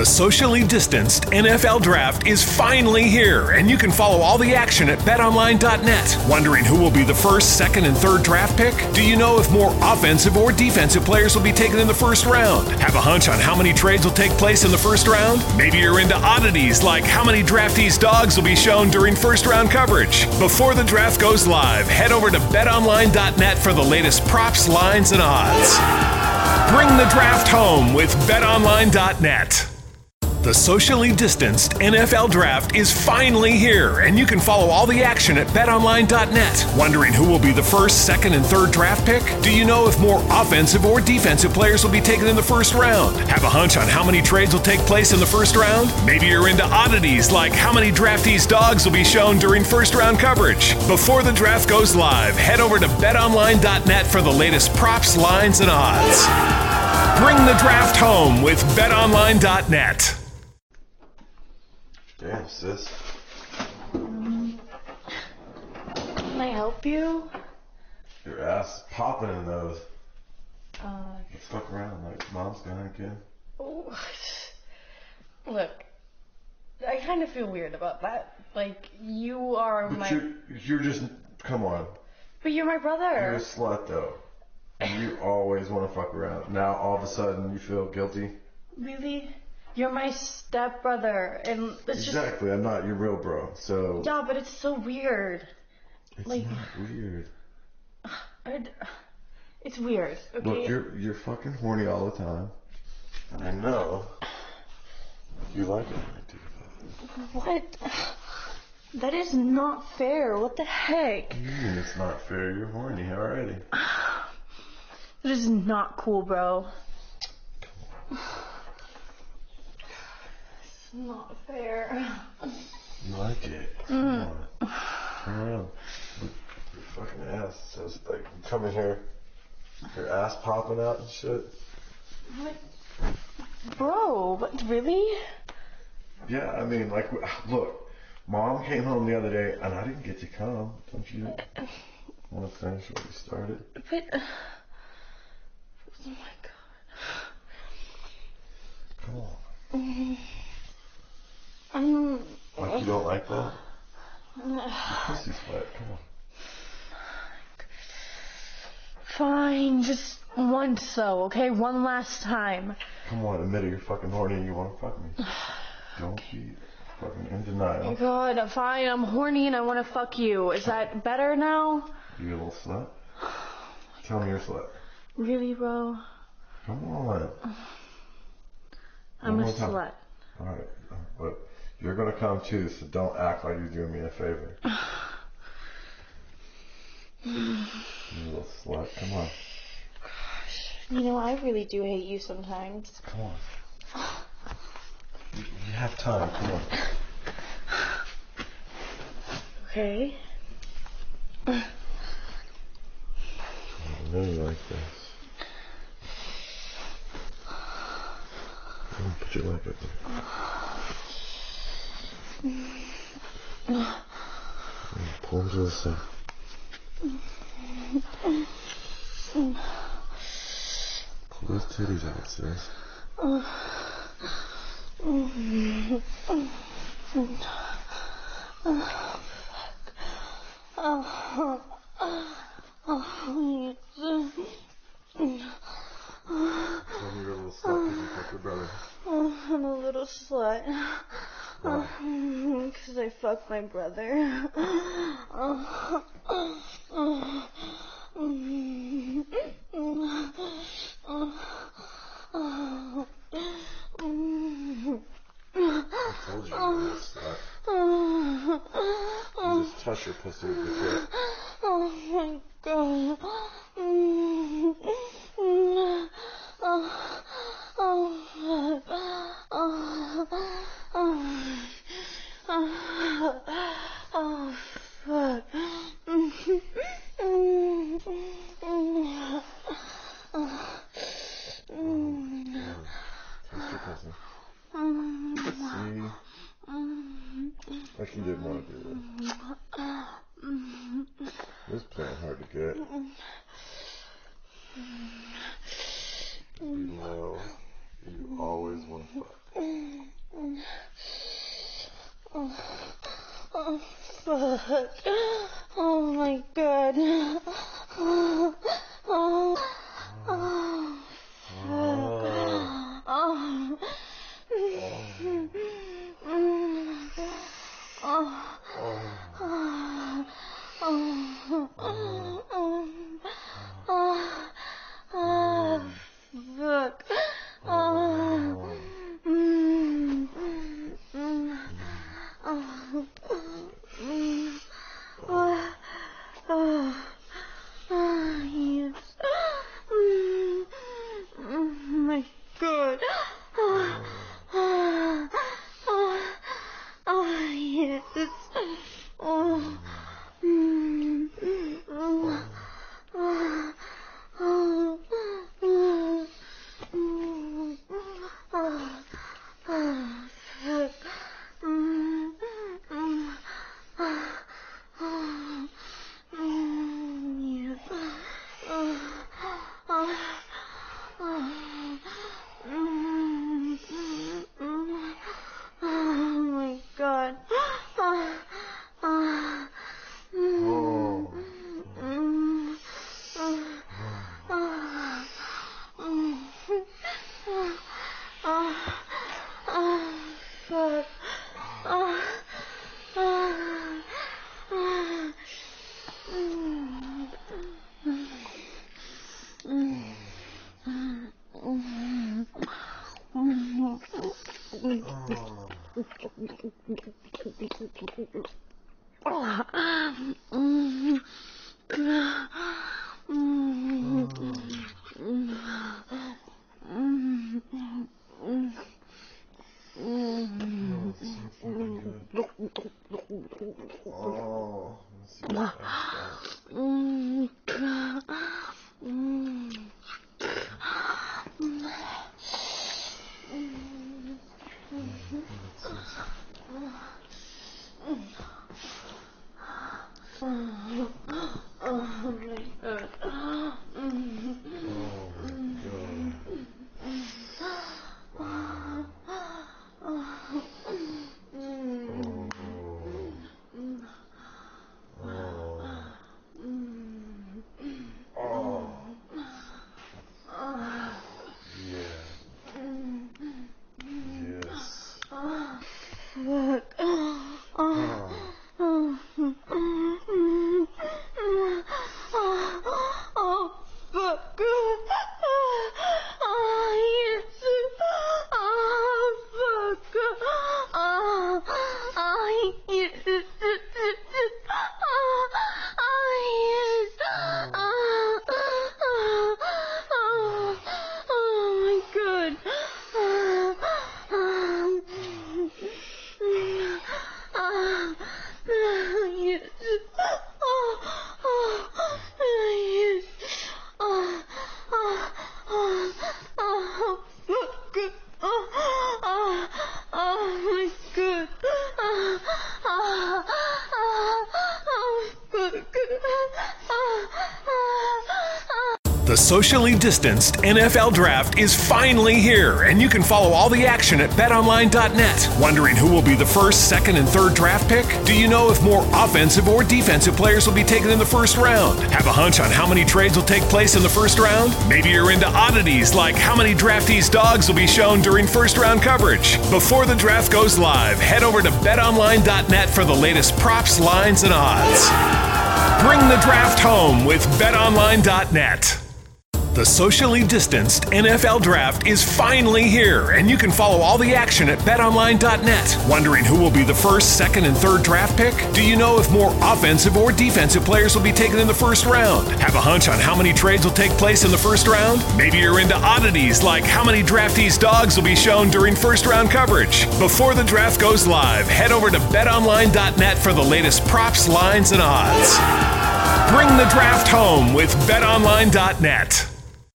The socially distanced NFL draft is finally here, and you can follow all the action at betonline.net. Wondering who will be the first, second, and third draft pick? Do you know if more offensive or defensive players will be taken in the first round? Have a hunch on how many trades will take place in the first round? Maybe you're into oddities like how many draftees' dogs will be shown during first round coverage. Before the draft goes live, head over to betonline.net for the latest props, lines, and odds. Bring the draft home with betonline.net. The socially distanced NFL draft is finally here, and you can follow all the action at betonline.net. Wondering who will be the first, second, and third draft pick? Do you know if more offensive or defensive players will be taken in the first round? Have a hunch on how many trades will take place in the first round? Maybe you're into oddities like how many draftees' dogs will be shown during first round coverage. Before the draft goes live, head over to betonline.net for the latest props, lines, and odds. Bring the draft home with betonline.net. Damn, sis. Can I help you? Your ass is popping in those. Uh, Let's fuck around. Like, mom's gonna again. oh, look, I kind of feel weird about that. Like, you are But my, you're, you're just, come on. but you're my brother. You're a slut, though. And you always want to fuck around. Now, all of a sudden, you feel guilty? Really? You're my stepbrother, and it's just, Exactly. I'm not your real bro. So, yeah, but it's so weird. it's like- not weird. I'd, it's weird. Okay. Look, you're, you're fucking horny all the time. I know you like it when I do what? That is not fair. What the heck? that. You mean it's not fair. You're horny already. That is not cool, bro. Not fair. You like it. Come on. Turn around. Your fucking ass says like you come in here, your ass popping out and shit. What? Bro, what, really? Yeah, I mean like look, mom came home the other day and I didn't get to come. Don't you uh, uh. want to finish what we started? But. Uh, oh my Come on. god. Um. Like you don't like that? Pussy sweat. Come on. Fine, just once though, okay? One last time. Come on, admit it. You're fucking horny and you want to fuck me. Don't be fucking in denial. Oh god, fine, I'm horny and I wanna fuck you. Is that better now? You a little slut. Tell me you're a slut. Really, bro? Come on. I'm One a more time. slut. Alright, uh, but you're gonna come too, so don't act like you're doing me a favor. you little slut, come on, Gosh. You know, I really do hate you sometimes. come on. You, you have time, come on. Okay? I really like this. Put your leg up there. Pull him to the side. Pull those titties out, sis. Tell me you're a little slut because you fucked your brother. I'm a little slut. Oh, because I fucked my brother. I told you you were a little slut. You just touch your pussy with your. Oh my god. hurt. Oh, oh let's see what I got. Oh my god. Mm. Oh my god. Oh. Yeah. Yes. Fuck. Oh. Oh. Oh, fuck. Oh, yes. Oh, fuck. Oh, oh, yes. Oh, oh, yes. Oh, oh, oh, oh, my God. Oh, oh, oh, yes. Oh, oh, yes. Oh, oh, oh, oh, fuck. Oh, oh, oh, my God. Oh, oh, oh, oh, fuck. Oh, oh, oh. The socially distanced NFL draft is finally here, and you can follow all the action at betonline.net. Wondering who will be the first, second, and third draft pick? Do you know if more offensive or defensive players will be taken in the first round? Have a hunch on how many trades will take place in the first round? Maybe you're into oddities like how many draftees' dogs will be shown during first round coverage. Before the draft goes live, head over to betonline.net for the latest props, lines, and odds. Bring the draft home with betonline.net. The socially distanced NFL draft is finally here, and you can follow all the action at betonline.net. Wondering who will be the first, second, and third draft pick? Do you know if more offensive or defensive players will be taken in the first round? Have a hunch on how many trades will take place in the first round? Maybe you're into oddities like how many draftees' dogs will be shown during first round coverage. Before the draft goes live, head over to betonline.net for the latest props, lines, and odds. Bring the draft home with betonline.net.